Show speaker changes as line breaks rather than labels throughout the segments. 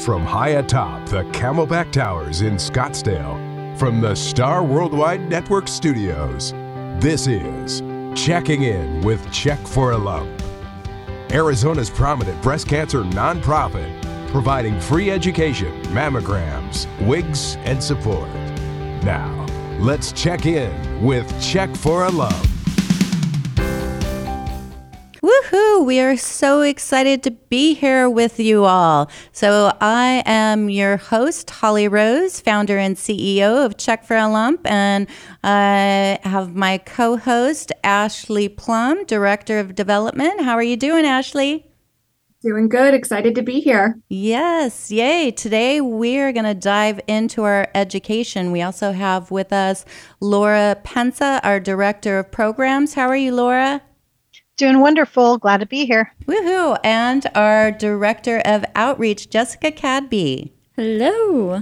from high atop the Camelback Towers in Scottsdale, from the Star Worldwide Network studios, this is Checking In with Check for a Lump. Arizona's prominent breast cancer nonprofit, providing free education, mammograms, wigs, and support. Now, let's check in with Check for a Lump.
We are so excited to be here with you all. So, I am your host, Holly Rose, founder and CEO of Check for a Lump, and I have my co host, Ashley Plum, Director of Development. How are you doing, Ashley?
Doing good. Excited to be here.
Yes. Yay. Today we're going to dive into our education. We also have with us Laura Pensa, our Director of Programs. How are you, Laura?
Doing wonderful. Glad to be here.
Woohoo. And our Director of Outreach, Jessica Cadby.
Hello.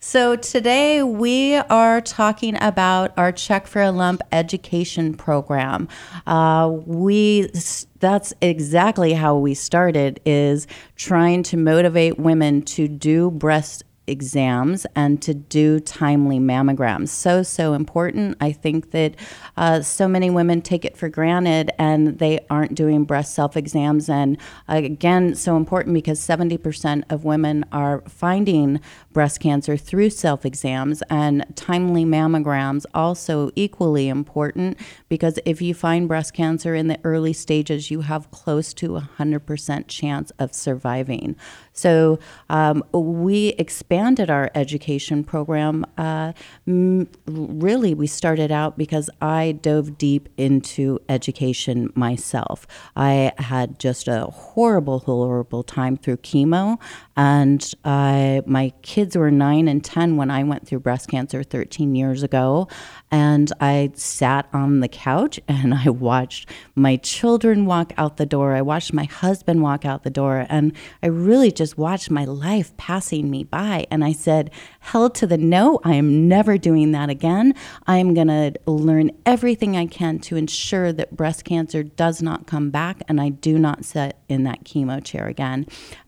So, today we are talking about our Check for a Lump education program. Uh, we that's exactly how we started is trying to motivate women to do breast exams and to do timely mammograms. So, so important. I think that uh, so many women take it for granted and they aren't doing breast self exams. And again, so important because 70% of women are finding breast cancer through self exams and timely mammograms also equally important because if you find breast cancer in the early stages you have close to a 100% chance of surviving so um, we expanded our education program. Uh, m- really, we started out because I dove deep into education myself. I had just a horrible, horrible time through chemo, and I, my kids were nine and 10 when I went through breast cancer 13 years ago. And I sat on the couch and I watched my children walk out the door. I watched my husband walk out the door. And I really just watched my life passing me by. And I said, Hell to the no, I am never doing that again. I am going to learn everything I can to ensure that breast cancer does not come back and I do not sit in that chemo chair again.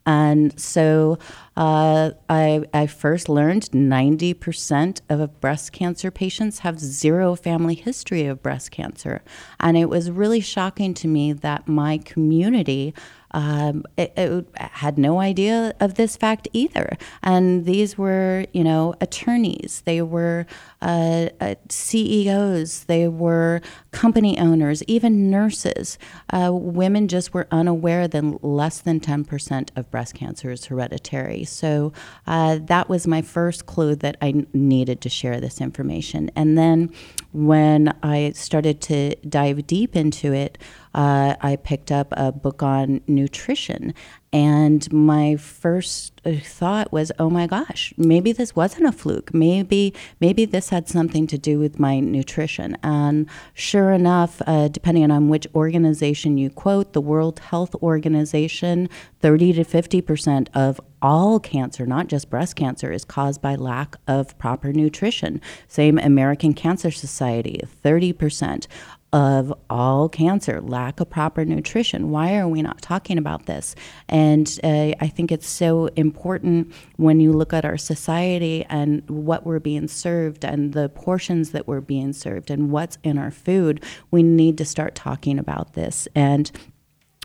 And so uh, I, I first learned 90% of breast cancer patients have zero family history of breast cancer. And it was really shocking to me that my community um, it, it had no idea of this fact either. And these were, you know, attorneys, they were uh, uh, CEOs, they were company owners, even nurses. Uh, women just were unaware that less than 10% of breast cancer is hereditary. So uh, that was my first clue that I needed to share this information. And then when I started to dive deep into it, uh, I picked up a book on nutrition. And my first uh, thought was, oh my gosh, maybe this wasn't a fluke. Maybe, maybe this had something to do with my nutrition. And sure enough, uh, depending on which organization you quote, the World Health Organization, 30 to 50% of all cancer, not just breast cancer, is caused by lack of proper nutrition. Same American Cancer Society, 30% of all cancer, lack of proper nutrition. Why are we not talking about this? And uh, I think it's so important when you look at our society and what we're being served and the portions that we're being served and what's in our food. We need to start talking about this. And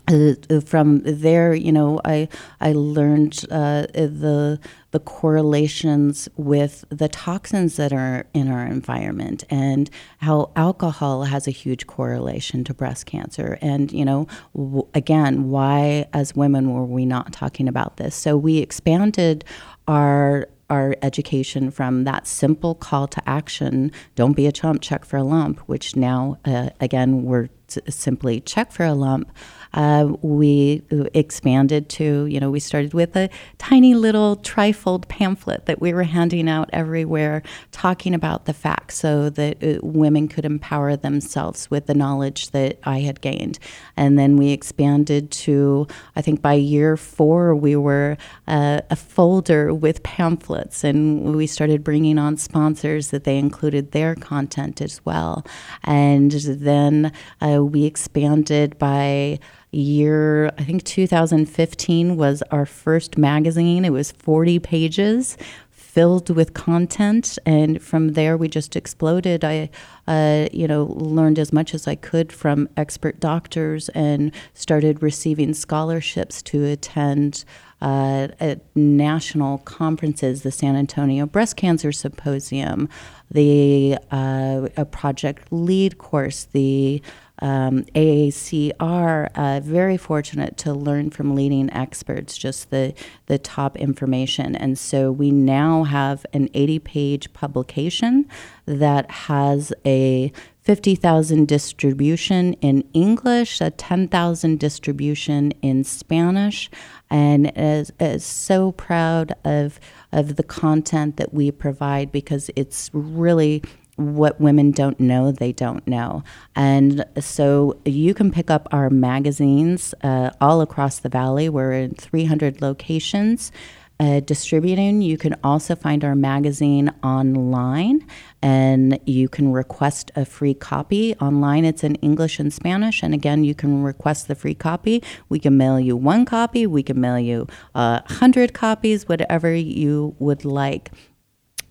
uh, from there, you know, I I learned uh, the the correlations with the toxins that are in our environment and how alcohol has a huge correlation to breast cancer. And you know, w- again, why as women were we not talking about this? So we expanded our our education from that simple call to action don't be a chump check for a lump which now uh, again we're simply check for a lump uh, we expanded to, you know, we started with a tiny little trifold pamphlet that we were handing out everywhere, talking about the facts so that uh, women could empower themselves with the knowledge that I had gained. And then we expanded to, I think by year four, we were uh, a folder with pamphlets, and we started bringing on sponsors that they included their content as well. And then uh, we expanded by year, I think 2015 was our first magazine. It was 40 pages filled with content and from there we just exploded i uh, you know learned as much as i could from expert doctors and started receiving scholarships to attend uh, at national conferences, the San Antonio Breast Cancer Symposium, the uh, Project Lead course, the um, AACR, uh, very fortunate to learn from leading experts just the, the top information. And so we now have an 80 page publication that has a 50,000 distribution in English, a 10,000 distribution in Spanish, and is, is so proud of, of the content that we provide because it's really what women don't know, they don't know. And so you can pick up our magazines uh, all across the valley. We're in 300 locations. Uh, distributing. You can also find our magazine online and you can request a free copy online. It's in English and Spanish. And again, you can request the free copy. We can mail you one copy, we can mail you a uh, hundred copies, whatever you would like.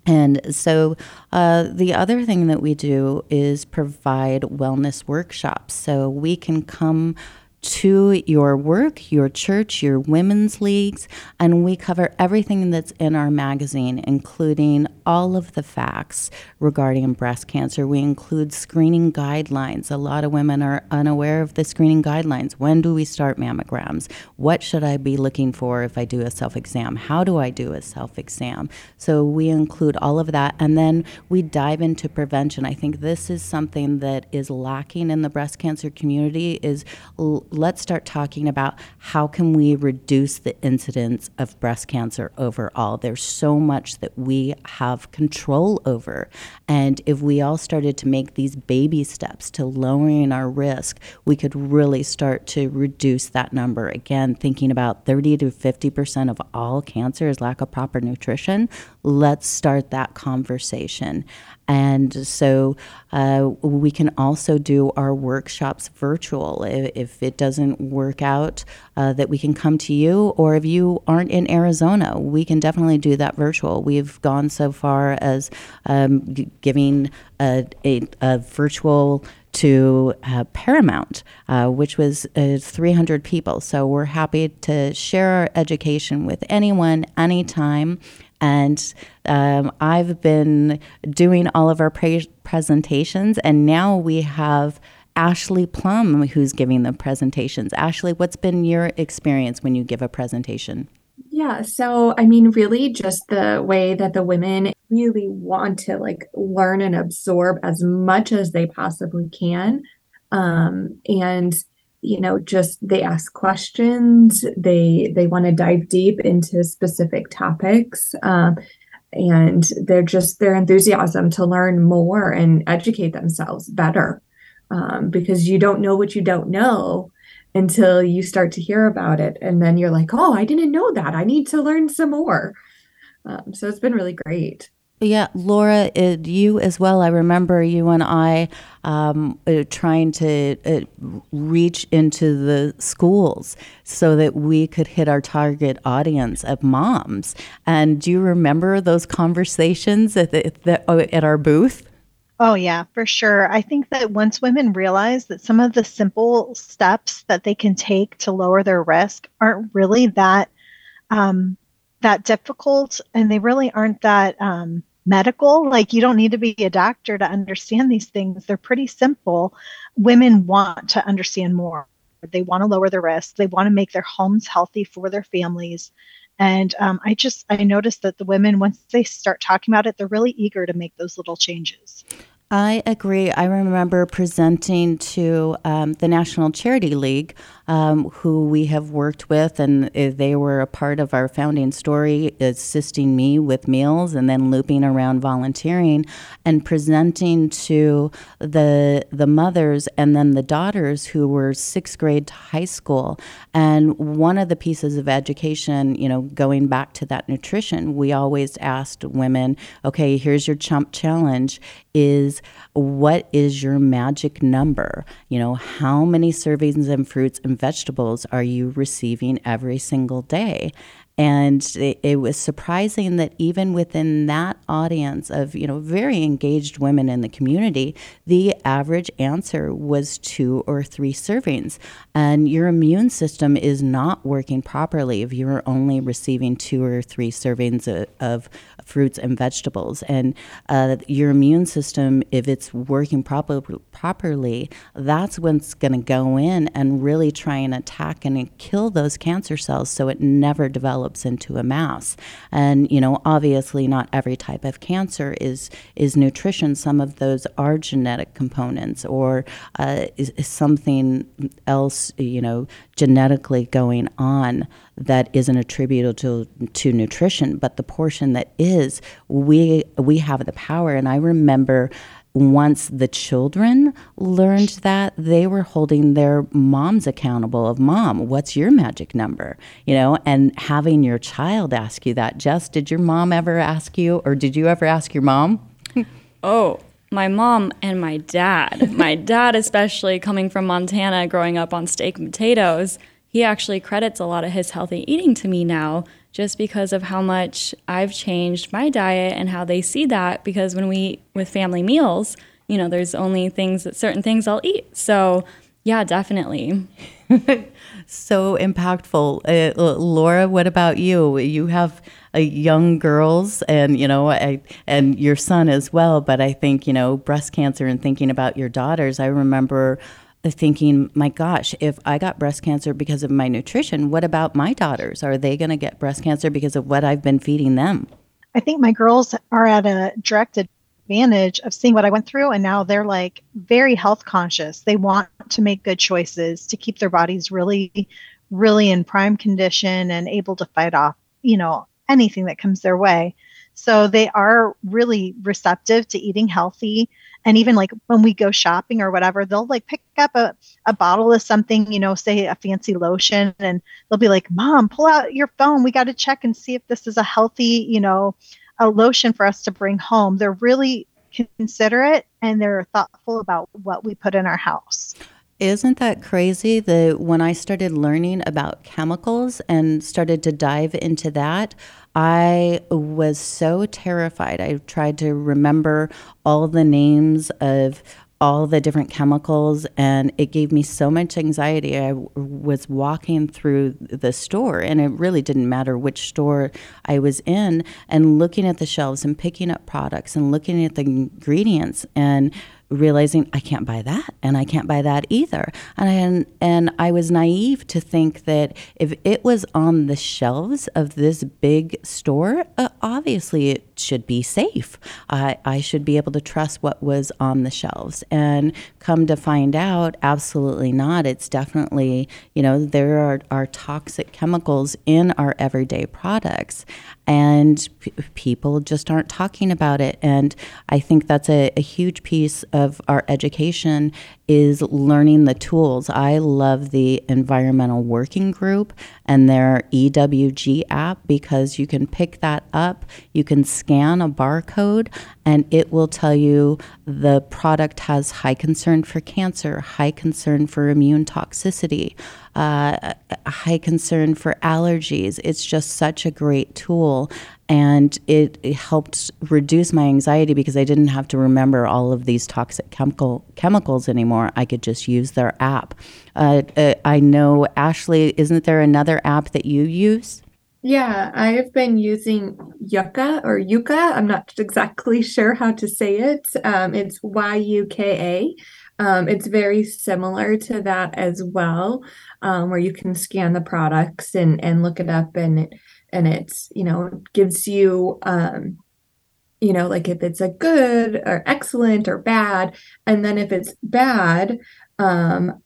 And so, uh, the other thing that we do is provide wellness workshops. So, we can come to your work, your church, your women's leagues, and we cover everything that's in our magazine, including all of the facts regarding breast cancer. We include screening guidelines. A lot of women are unaware of the screening guidelines. When do we start mammograms? What should I be looking for if I do a self exam? How do I do a self exam? So we include all of that, and then we dive into prevention. I think this is something that is lacking in the breast cancer community is let's start talking about how can we reduce the incidence of breast cancer overall. There's so much that we have control over. And if we all started to make these baby steps to lowering our risk, we could really start to reduce that number. Again, thinking about 30 to 50% of all cancer is lack of proper nutrition. Let's start that conversation. And so uh, we can also do our workshops virtual if, if it doesn't work out, uh, that we can come to you. Or if you aren't in Arizona, we can definitely do that virtual. We've gone so far as um, giving a, a, a virtual to uh, Paramount, uh, which was uh, 300 people. So we're happy to share our education with anyone, anytime. And um, I've been doing all of our pre- presentations, and now we have Ashley Plum who's giving the presentations. Ashley, what's been your experience when you give a presentation?
Yeah, so I mean, really, just the way that the women really want to like learn and absorb as much as they possibly can. Um, and you know just they ask questions they they want to dive deep into specific topics um, and they're just their enthusiasm to learn more and educate themselves better um, because you don't know what you don't know until you start to hear about it and then you're like oh i didn't know that i need to learn some more um, so it's been really great
yeah, Laura, it, you as well. I remember you and I um, uh, trying to uh, reach into the schools so that we could hit our target audience of moms. And do you remember those conversations at, the, the, uh, at our booth?
Oh, yeah, for sure. I think that once women realize that some of the simple steps that they can take to lower their risk aren't really that um, that difficult, and they really aren't that um, medical. Like you don't need to be a doctor to understand these things. They're pretty simple. Women want to understand more. They want to lower the risk. They want to make their homes healthy for their families. And um, I just I noticed that the women once they start talking about it, they're really eager to make those little changes.
I agree. I remember presenting to um, the National Charity League, um, who we have worked with, and they were a part of our founding story, assisting me with meals and then looping around volunteering and presenting to the the mothers and then the daughters who were sixth grade to high school. And one of the pieces of education, you know, going back to that nutrition, we always asked women, okay, here's your chump challenge is what is your magic number? You know, how many servings of fruits and and vegetables are you receiving every single day? And it, it, was surprising that even within that audience of, you know, very engaged women in the community, the average answer was two or three servings. And your immune system is not working properly if you're only receiving two or three servings of, of fruits and vegetables. And uh, your immune system, if it's working proper, properly, that's when it's going to go in and really try and attack and kill those cancer cells so it never develops into a mass. And you know, obviously, not every type of cancer is is nutrition. Some of those are genetic components, or uh, is, is something else, you know, genetically going on that isn't attributable to, to nutrition. But the portion that is, we we have the power. And I remember once the children learned that they were holding their moms accountable of mom what's your magic number? You know and having your child ask you that jess did your mom ever ask you or did you ever ask your mom?
Oh my mom and my dad. My dad especially coming from montana growing up on steak and potatoes he actually credits a lot of his healthy eating to me now just because of how much I've changed my diet and how they see that. Because when we eat with family meals, you know, there's only things that certain things I'll eat. So, yeah, definitely.
so impactful. Uh, Laura, what about you? You have uh, young girls and, you know, I, and your son as well. But I think, you know, breast cancer and thinking about your daughters, I remember thinking, my gosh, if I got breast cancer because of my nutrition, what about my daughters? Are they going to get breast cancer because of what I've been feeding them?
I think my girls are at a direct advantage of seeing what I went through, and now they're like very health conscious. They want to make good choices to keep their bodies really, really in prime condition and able to fight off, you know, anything that comes their way. So they are really receptive to eating healthy and even like when we go shopping or whatever they'll like pick up a, a bottle of something you know say a fancy lotion and they'll be like mom pull out your phone. We got to check and see if this is a healthy you know a lotion for us to bring home. They're really considerate and they're thoughtful about what we put in our house.
Isn't that crazy that when I started learning about chemicals and started to dive into that, I was so terrified. I tried to remember all the names of all the different chemicals and it gave me so much anxiety. I was walking through the store and it really didn't matter which store I was in and looking at the shelves and picking up products and looking at the ingredients and realizing I can't buy that and I can't buy that either. And and I was naive to think that if it was on the shelves of this big store, uh, obviously it should be safe. I, I should be able to trust what was on the shelves. And come to find out, absolutely not. It's definitely, you know, there are, are toxic chemicals in our everyday products and p- people just aren't talking about it. And I think that's a, a huge piece of our education is learning the tools. I love the Environmental Working Group and their EWG app because you can pick that up, you can scan a barcode, and it will tell you the product has high concern for cancer, high concern for immune toxicity, uh, high concern for allergies. It's just such a great tool and it, it, helped reduce my anxiety because I didn't have to remember all of these toxic chemical chemicals anymore. I could just use their app. Uh, uh, I know Ashley, isn't there another app that you use?
Yeah, I have been using Yuka or Yuka. I'm not exactly sure how to say it. Um, it's Y U K A. Um, it's very similar to that as well, um, where you can scan the products and and look it up and it and it's you know gives you um you know like if it's a good or excellent or bad and then if it's bad um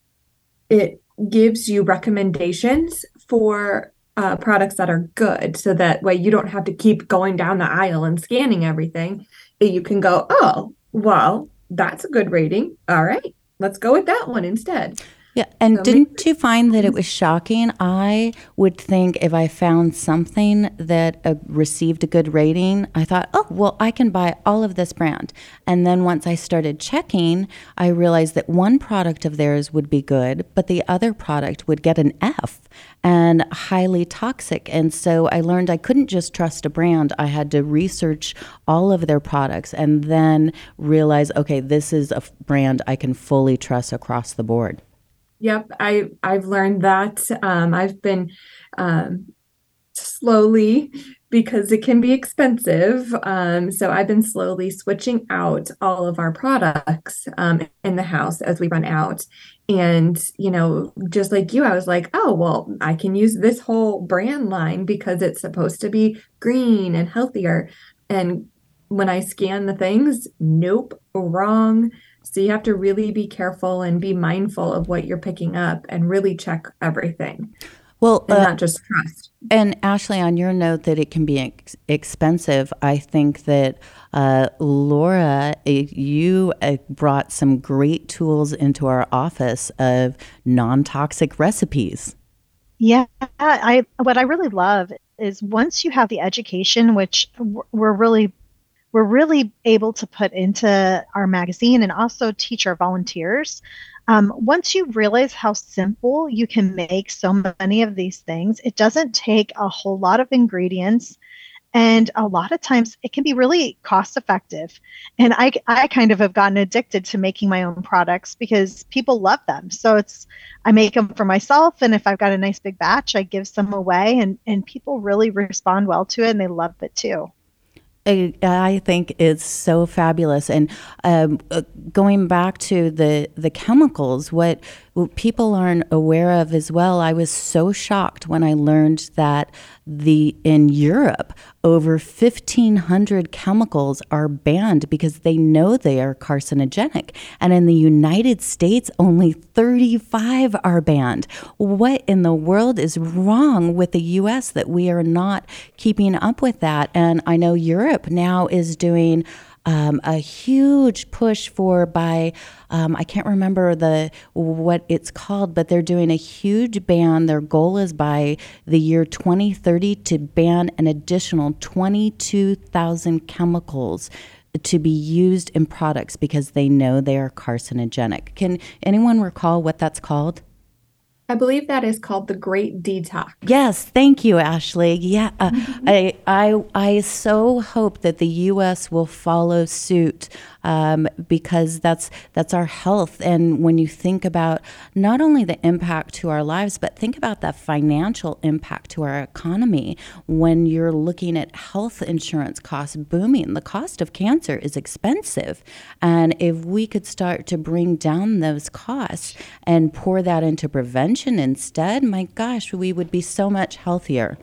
it gives you recommendations for uh, products that are good so that way you don't have to keep going down the aisle and scanning everything. You can go oh well that's a good rating. All right let's go with that one instead
Yeah, and
So
didn't you find that it was shocking? I would think if I found something that uh, received a good rating, I thought, oh, well, I can buy all of this brand. And then once I started checking, I realized that one product of theirs would be good, but the other product would get an F and highly toxic. And so I learned I couldn't just trust a brand. I had to research all of their products and then realize, okay, this is a f- brand I can fully trust across the board.
Yep, I I've learned that. Um, I've been um, slowly because it can be expensive. Um, so I've been slowly switching out all of our products um, in the house as we run out. And you know, just like you, I was like, oh well, I can use this whole brand line because it's supposed to be green and healthier. And when I scan the things, nope, wrong. So you have to really be careful and be mindful of what you're picking up and really check everything
Well,
and
uh,
not just trust.
and Ashley, on your note that it can be ex- expensive, I think that uh, Laura, uh, you uh, brought some great tools into our office of non-toxic recipes.
Yeah, I what I really love is once you have the education, which we're really we're really able to put into our magazine and also teach our volunteers. Um, once you realize how simple you can make so many of these things, it doesn't take a whole lot of ingredients. And a lot of times it can be really cost effective. And I, I kind of have gotten addicted to making my own products because people love them. So it's, I make them for myself. And if I've got a nice big batch, I give some away and, and people really respond well to it and they love it too.
I think it's so fabulous. And um, uh, going back to the the chemicals, what, what people aren't aware of as well. I was so shocked when I learned that the in Europe over fifteen hundred chemicals are banned because they know they are carcinogenic, and in the United States only thirty five are banned. What in the world is wrong with the U.S. that we are not keeping up with that? And I know Europe now is doing um, a huge push for by um, I can't remember the what it's called, but they're doing a huge ban. Their goal is by the year 2030 to ban an additional 22,000 chemicals to be used in products because they know they are carcinogenic. Can anyone recall what that's called?
I believe that is called the Great Detox.
Yes, thank you, Ashley. Yeah, uh, I, I, I so hope that the U.S. will follow suit um, because that's that's our health. And when you think about not only the impact to our lives, but think about the financial impact to our economy. When you're looking at health insurance costs booming, the cost of cancer is expensive, and if we could start to bring down those costs and pour that into prevention instead, my gosh, we would be so much healthier.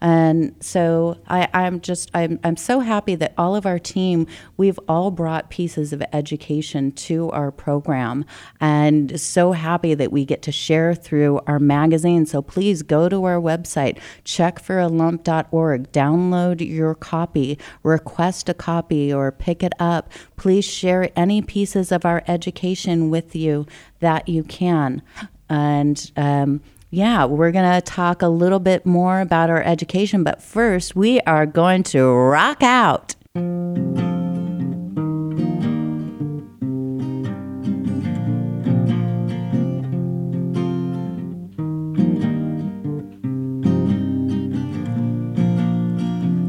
And so I, I'm just I'm I'm so happy that all of our team we've all brought pieces of education to our program, and so happy that we get to share through our magazine. So please go to our website, checkforalump.org, download your copy, request a copy, or pick it up. Please share any pieces of our education with you that you can. And um, yeah, we're going to talk a little bit more about our education, but first, we are going to rock out.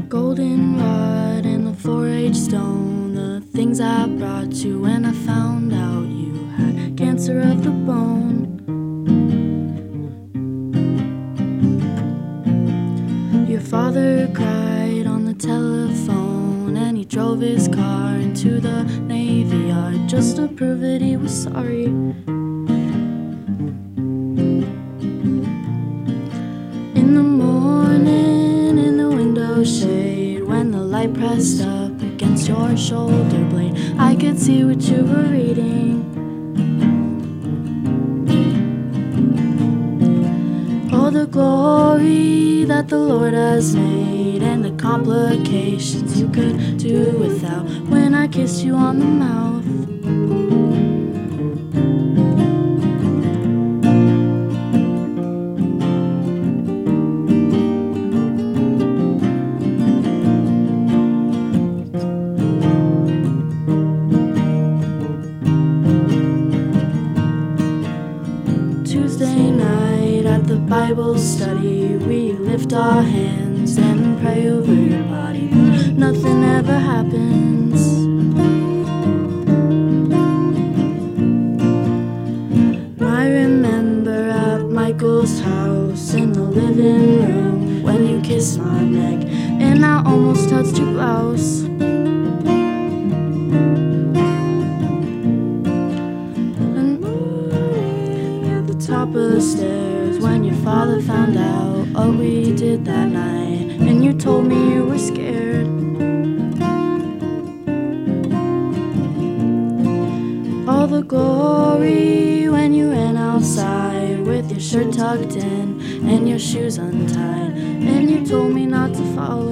Goldenrod and the 4 H stone, the things I brought you when I found out you had cancer of the bone. Father cried on the telephone and he drove his car into the Navy Yard just to prove that he was sorry. In the morning, in the window shade, when the light pressed up against your shoulder blade, I could see what you were reading. The glory that the Lord has made, and the complications you could do without when I kissed you on the mouth. follow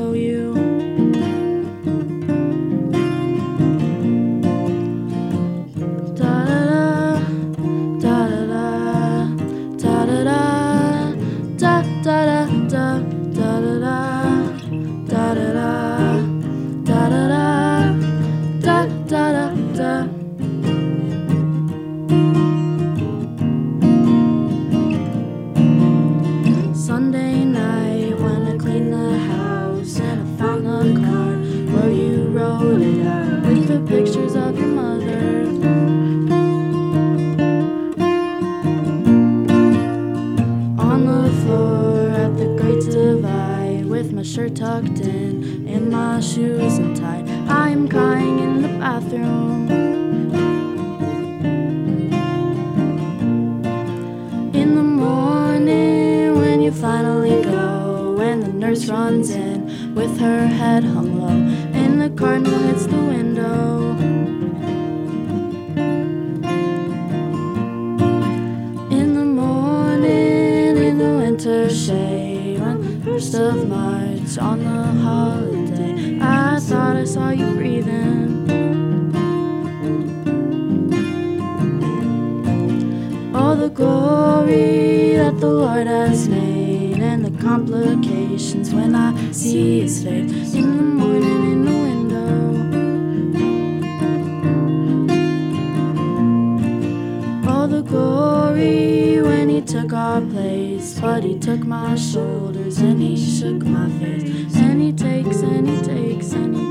Lord has made and the complications when I see his face in the morning in the window. All the glory when he took our place, but he took my shoulders and he shook my face, and he takes and he takes and he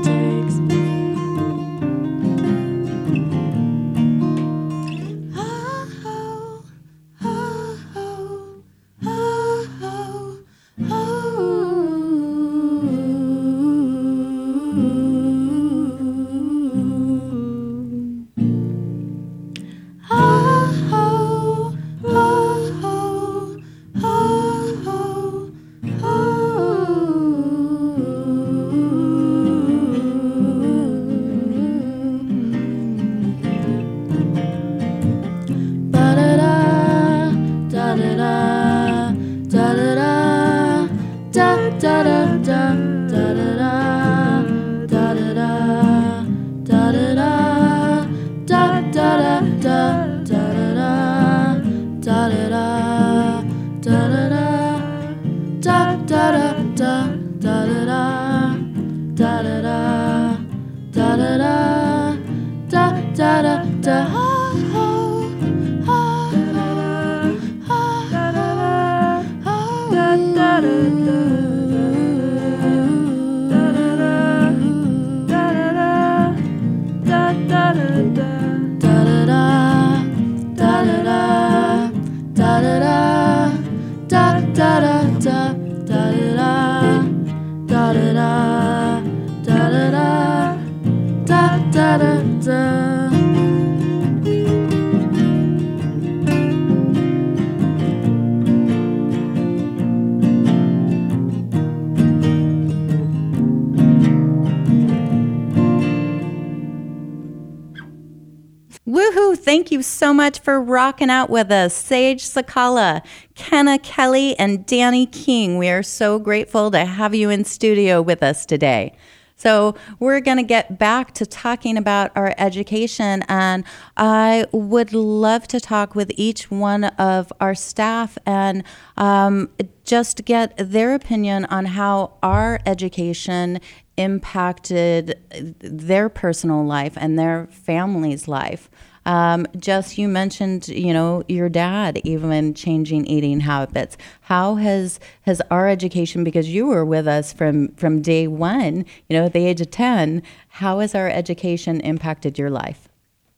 rocking out with us Sage Sakala, Kenna Kelly, and Danny King. We are so grateful to have you in studio with us today. So, we're going to get back to talking about our education, and I would love to talk with each one of our staff and um, just get their opinion on how our education impacted their personal life and their family's life. Um, Jess, you mentioned, you know, your dad even changing eating habits. How has has our education, because you were with us from from day one, you know, at the age of ten, how has our education impacted your life?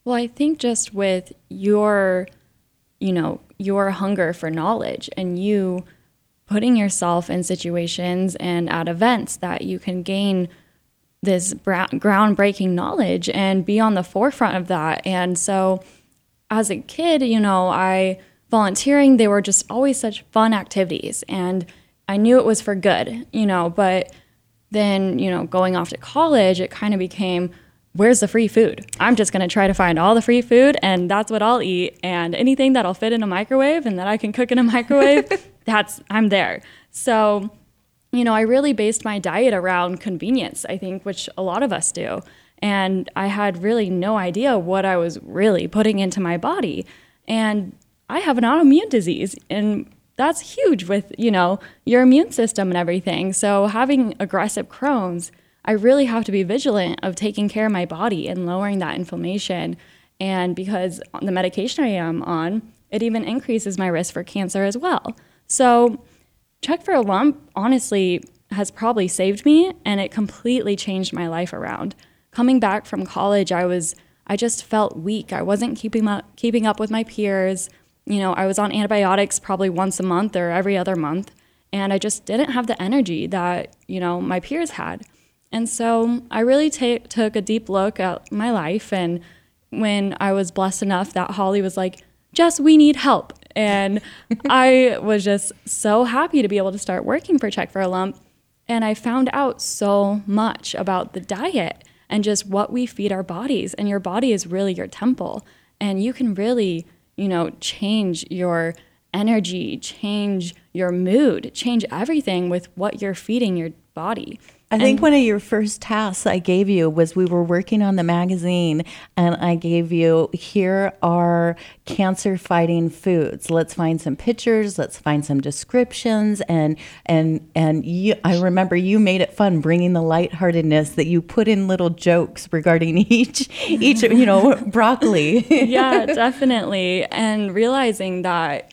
Well, I think just with your, you know, your hunger for knowledge and you putting yourself in situations and at events that you can gain this groundbreaking knowledge and be on the forefront of that. And so as a kid, you know, I volunteering, they were just always such fun activities and I knew it was for good, you know, but then, you know, going off to college, it kind of became where's the free food? I'm just going to try to find all the free food and that's what I'll eat and anything that'll fit in a microwave and that I can cook in a microwave, that's I'm there. So you know, I really based my diet around convenience, I think, which a lot of us do. And I had really no idea what I was really putting into my body. And I have an autoimmune disease, and that's huge with, you know, your immune system and everything. So having aggressive Crohn's, I really have to be vigilant of taking care of my body and lowering that inflammation. And because the medication I am on, it even increases my risk for cancer as well. So Check for a Lump honestly has probably saved me and it completely changed my life around. Coming back from college, I was I just felt weak. I wasn't keeping up keeping up with my peers. You know, I was on antibiotics probably once a month or every other month, and I just didn't have the energy that, you know, my peers had. And so I really t- took a deep look at my life and when I was blessed enough that Holly was like, Jess, we need help. And I was just so happy to be able to start working for Check for a Lump. And I found out so much about the diet and just what we feed our bodies. And your body is really your temple. And you can really, you know, change your energy, change your mood, change everything with what you're feeding your body.
I think one of your first tasks I gave you was we were working on the magazine and I gave you here are cancer fighting foods. Let's find some pictures, let's find some descriptions and and and you, I remember you made it fun bringing the lightheartedness that you put in little jokes regarding each each you know broccoli.
yeah, definitely. And realizing that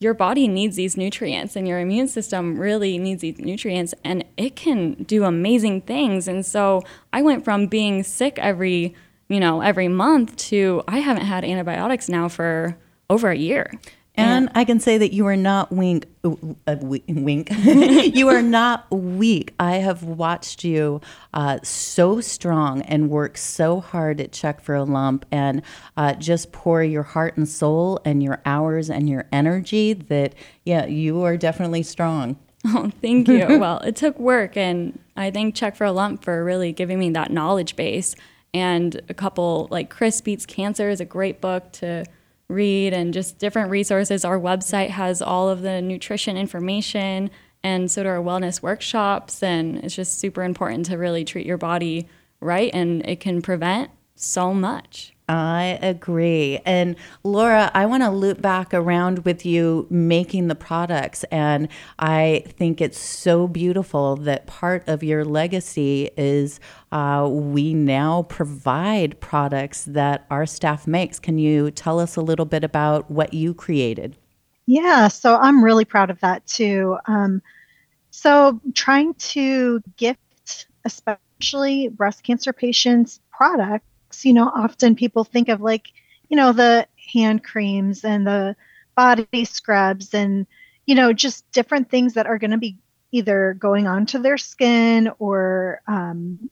your body needs these nutrients and your immune system really needs these nutrients and it can do amazing things. And so i went from being sick every you know every month to i haven't had antibiotics now for over a year
and I can say that you are not wink, uh, wink. you are not weak. I have watched you uh, so strong and work so hard at Check for a Lump and uh, just pour your heart and soul and your hours and your energy that, yeah, you are definitely strong.
Oh, thank you. well, it took work, and I thank Check for a Lump for really giving me that knowledge base. And a couple, like Chris Beats Cancer is a great book to read and just different resources. Our website has all of the nutrition information, and so do our wellness workshops. And it's just super important to really treat your body right, and it can prevent so much.
I agree. And Laura, I want to loop back around with you making the products. And I think it's so beautiful that part of your legacy is uh, we now provide products that our staff makes. Can you tell us a little bit about what you created?
Yeah, so I'm really proud of that too. Um, so, trying to gift, especially breast cancer patients, products you know, often people think of like, you know, the hand creams and the body scrubs and, you know, just different things that are going to be either going onto their skin or um,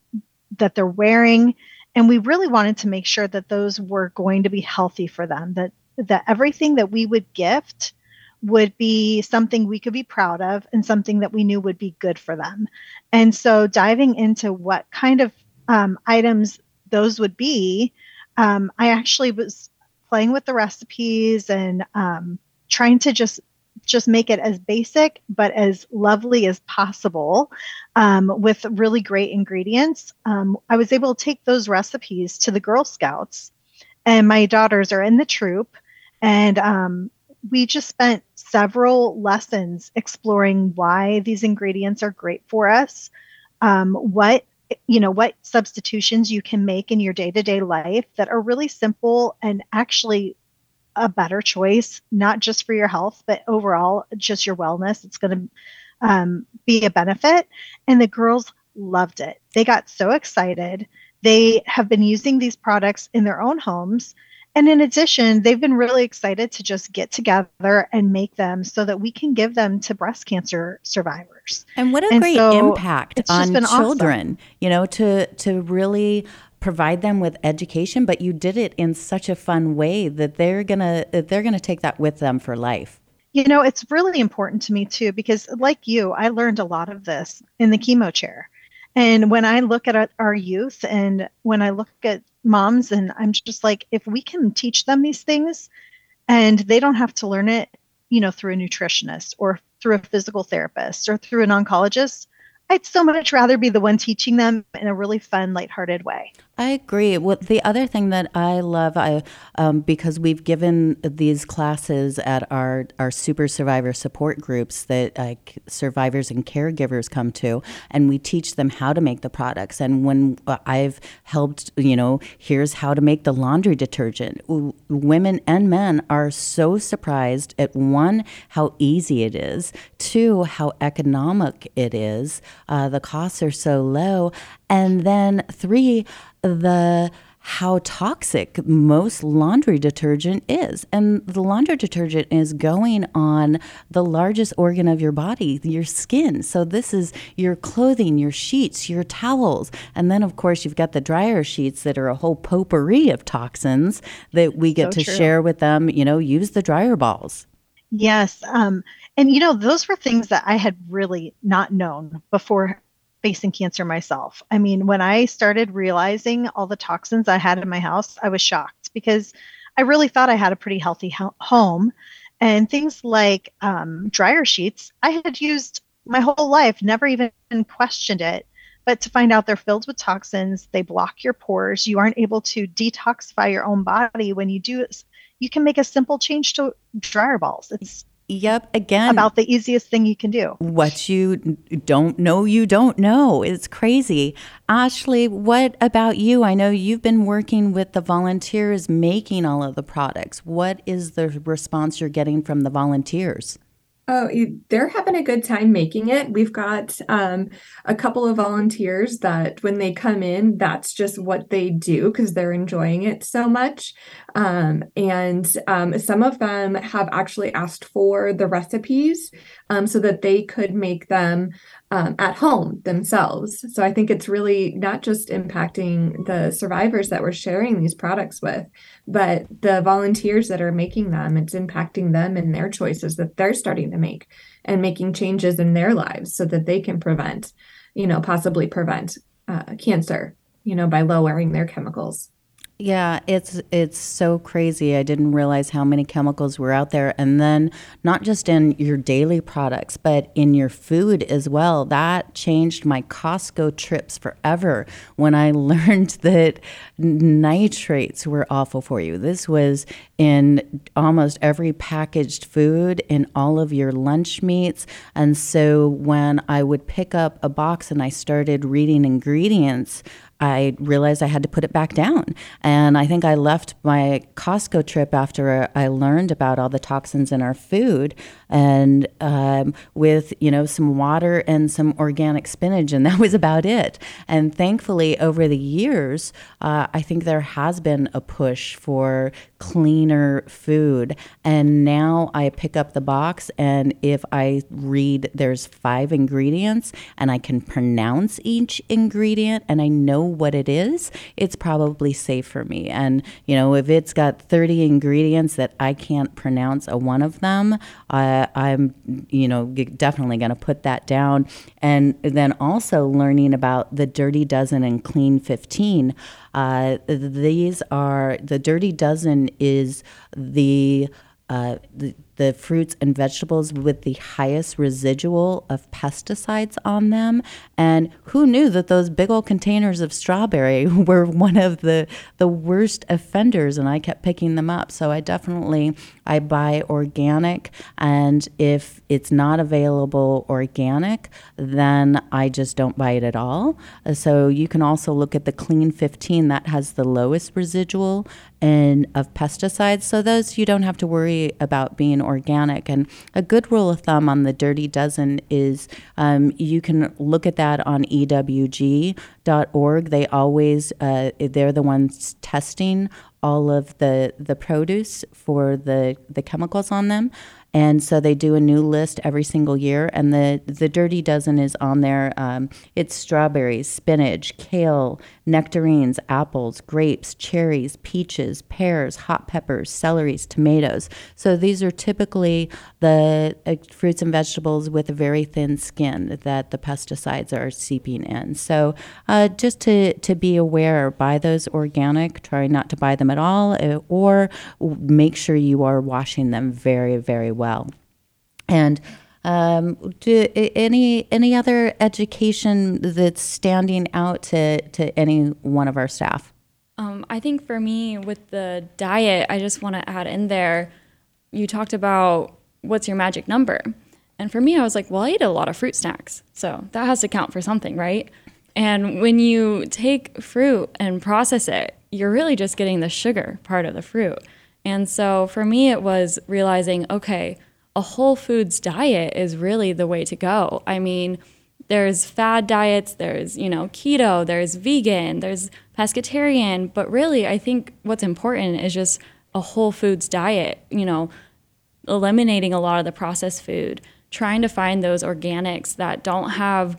that they're wearing. And we really wanted to make sure that those were going to be healthy for them, that, that everything that we would gift would be something we could be proud of and something that we knew would be good for them. And so diving into what kind of um, items those would be, um, I actually was playing with the recipes and um, trying to just just make it as basic but as lovely as possible um, with really great ingredients. Um, I was able to take those recipes to the Girl Scouts, and my daughters are in the troop, and um, we just spent several lessons exploring why these ingredients are great for us, um, what you know what substitutions you can make in your day-to-day life that are really simple and actually a better choice not just for your health but overall just your wellness. It's going to um, be a benefit. And the girls loved it. They got so excited. They have been using these products in their own homes and in addition, they've been really excited to just get together and make them so that we can give them to breast cancer survivors.
And what a
And
great
so
impact on
been awesome.
children, you know, to to really provide them with education, but you did it in such a fun way that they're gonna they're gonna take that with them for life.
You know, it's really important to me too, because like you, I learned a lot of this in the chemo chair. And when I look at our, our youth and when I look at moms, and I'm just like, if we can teach them these things and they don't have to learn it, you know, through a nutritionist or through a physical therapist or through an oncologist, I'd so much rather be the one teaching them in a really fun, lighthearted way.
I agree. Well, the other thing that I love, I um, because we've given these classes at our our super survivor support groups that uh, survivors and caregivers come to, and we teach them how to make the products. And when uh, I've helped, you know, here's how to make the laundry detergent. Women and men are so surprised at one how easy it is, two how economic it is. Uh, the costs are so low, and then three the how toxic most laundry detergent is. And the laundry detergent is going on the largest organ of your body, your skin. So this is your clothing, your sheets, your towels. And then, of course, you've got the dryer sheets that are a whole potpourri of toxins that we get
So
to
true.
share with them. You know, use the dryer balls.
Yes. Um, and, you know, those were things that I had really not known before facing cancer myself. I mean, when I started realizing all the toxins I had in my house, I was shocked because I really thought I had a pretty healthy ho- home. And things like um, dryer sheets, I had used my whole life, never even questioned it. But to find out they're filled with toxins, they block your pores, you aren't able to detoxify your own body when you do. You can make a simple change to dryer balls. It's
Yep. Again,
about the easiest thing you can do.
what you don't know, you don't know. It's crazy. Ashley, what about you? I know you've been working with the volunteers making all of the products. What is the response you're getting from the volunteers?
Oh, they're having a good time making it. We've got um, a couple of volunteers that when they come in, that's just what they do because they're enjoying it so much. Um, and um, some of them have actually asked for the recipes um, so that they could make them um, at home themselves. So I think it's really not just impacting the survivors that we're sharing these products with, but the volunteers that are making them, it's impacting them and their choices that they're starting to make and making changes in their lives so that they can prevent, you know, possibly prevent uh, cancer, you know, by lowering their chemicals.
Yeah, it's it's so crazy. I didn't realize how many chemicals were out there and then not just in your daily products, but in your food as well. That changed my Costco trips forever when I learned that nitrates were awful for you. This was in almost every packaged food in all of your lunch meats. And so when I would pick up a box and I started reading ingredients, I realized I had to put it back down. And I think I left my Costco trip after I learned about all the toxins in our food and um, with, you know, some water and some organic spinach. And that was about it. And thankfully, over the years, uh, I think there has been a push for cleaner food. And now I pick up the box, and if I read there's five ingredients and I can pronounce each ingredient and I know what it is, it's probably safe for me. And, you know, if it's got 30 ingredients that I can't pronounce a one of them, uh, I'm, you know, definitely going to put that down. And then also learning about the Dirty Dozen and Clean 15. Uh, these are the Dirty Dozen is the uh, the the fruits and vegetables with the highest residual of pesticides on them. And who knew that those big old containers of strawberry were one of the the worst offenders? And I kept picking them up. So I definitely I buy organic, and if it's not available organic, then I just don't buy it at all. So you can also look at the Clean 15 that has the lowest residual and of pesticides. So those you don't have to worry about being organic. And a good rule of thumb on the Dirty Dozen is um, you can look at that on ewg.org. They always uh, they're the ones testing all of the the produce for the the chemicals on them. And so they do a new list every single year, and the the Dirty Dozen is on there. Um, it's strawberries, spinach, kale, nectarines, apples, grapes, cherries, peaches, pears, hot peppers, celeries, tomatoes. So these are typically the uh, fruits and vegetables with a very thin skin that the pesticides are seeping in. So uh, just to to be aware, buy those organic. Try not to buy them at all, uh, or make sure you are washing them very very well well. And um, do any any other education that's standing out to, to any one of our staff?
Um, I think for me, with the diet, I just want to add in there. You talked about what's your magic number, and for me, I was like, well, I eat a lot of fruit snacks, so that has to count for something, right? And when you take fruit and process it, you're really just getting the sugar part of the fruit. And so for me, it was realizing okay, a whole foods diet is really the way to go. I mean, there's fad diets, there's, you know, keto, there's vegan, there's pescatarian, but really I think what's important is just a whole foods diet, you know, eliminating a lot of the processed food, trying to find those organics that don't have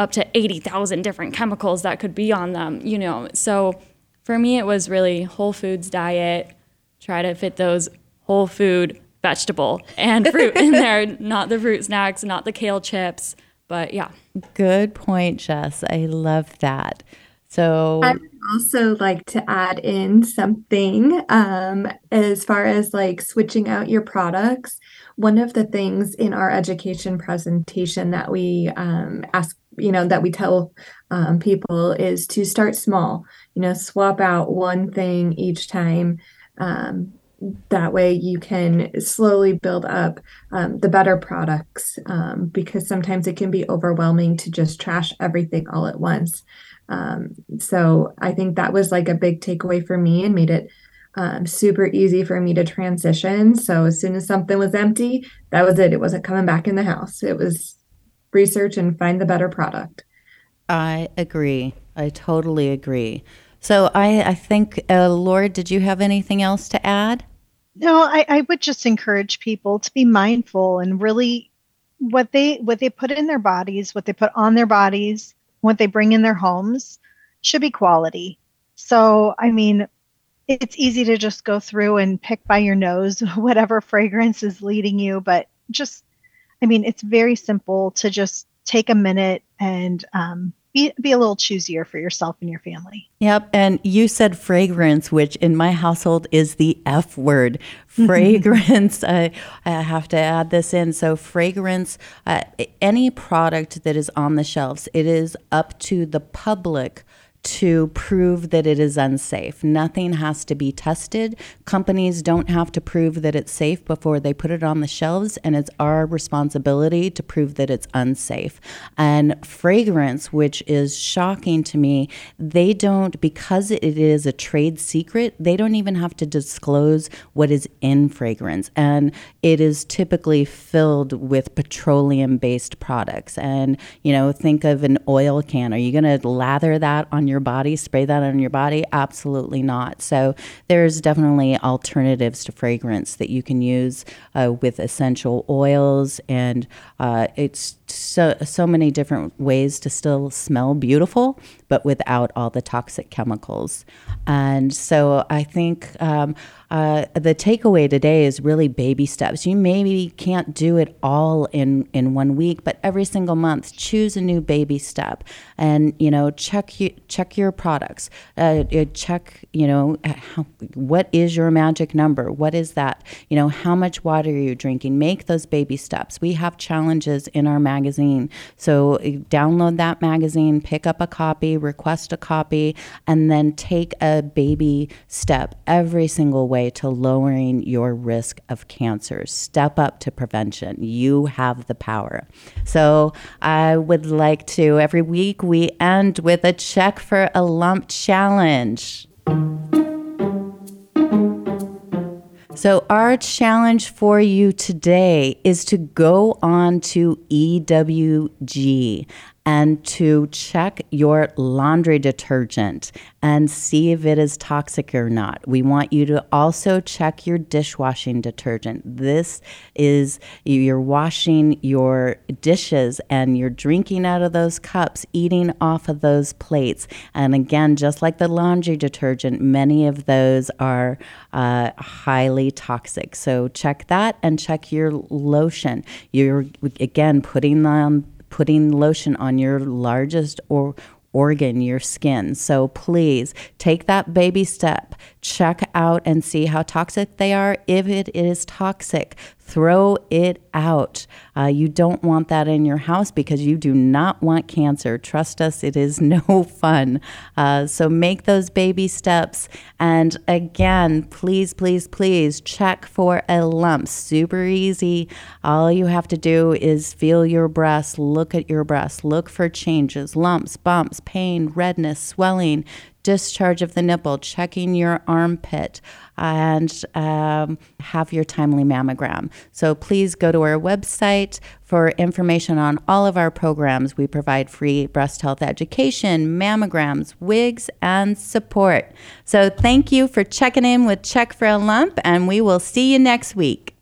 up to 80,000 different chemicals that could be on them, you know. So for me it was really whole foods diet, try to fit those whole food vegetable and fruit in there, not the fruit snacks, not the kale chips. But yeah.
Good point, Jess. I love that. So
I would also like to add in something um, as far as like switching out your products. One of the things in our education presentation that we um, ask, you know, that we tell um, people is to start small. You know, swap out one thing each time um, that way you can slowly build up um, the better products um, because sometimes it can be overwhelming to just trash everything all at once. Um, so i think that was like a big takeaway for me and made it um, super easy for me to transition. So as soon as something was empty that was it. It wasn't coming back in the house. It was research and find the better product.
I agree. I totally agree so I, I think, uh, Laura, did you have anything else to add?
No, I, I would just encourage people to be mindful and really what they what they put in their bodies, what they put on their bodies, what they bring in their homes should be quality. So, I mean, it's easy to just go through and pick by your nose whatever fragrance is leading you, but just, I mean, it's very simple to just take a minute and um, be, be a little choosier for yourself and your family.
Yep. And you said fragrance, which in my household is the F word. Fragrance. I, I have to add this in. So, fragrance, uh, any product that is on the shelves, it is up to the public to prove that it is unsafe. Nothing has to be tested. Companies don't have to prove that it's safe before they put it on the shelves, and it's our responsibility to prove that it's unsafe. And fragrance, which is shocking to me, they don't, because it is a trade secret, they don't even have to disclose what is in fragrance. And it is typically filled with petroleum based products. And, you know, think of an oil can. Are you going to lather that on your body, spray that on your body? Absolutely not. So there's definitely alternatives to fragrance that you can use uh, with essential oils, and uh, it's so so many different ways to still smell beautiful, but without all the toxic chemicals. And so I think um, uh, the takeaway today is really baby steps. You maybe can't do it all in in one week, but every single month, choose a new baby step, and you know check you check your products. Uh, uh, check, you know, how, what is your magic number? What is that? You know, how much water are you drinking? Make those baby steps. We have challenges in our magazine. So uh, download that magazine, pick up a copy, request a copy, and then take a baby step every single way to lowering your risk of cancer. Step up to prevention. You have the power. So I would like to, every week, we end with a check for a lump challenge. So, our challenge for you today is to go on to EWG and to check your laundry detergent and see if it is toxic or not. We want you to also check your dishwashing detergent. This is you're washing your dishes and you're drinking out of those cups, eating off of those plates. And again, just like the laundry detergent, many of those are uh, highly toxic. So check that and check your lotion. You're again putting on putting lotion on your largest or organ, your skin. So please take that baby step, check out and see how toxic they are. If it is toxic, throw it out. Uh, you don't want that in your house because you do not want cancer. Trust us, it is no fun. Uh, so make those baby steps. And again, please, please, please check for a lump. Super easy. All you have to do is feel your breast, look at your breast, look for changes, lumps, bumps, pain, redness, swelling discharge of the nipple, checking your armpit, and um, have your timely mammogram. So please go to our website for information on all of our programs. We provide free breast health education, mammograms, wigs, and support. So thank you for checking in with Check for a Lump, and we will see you next week.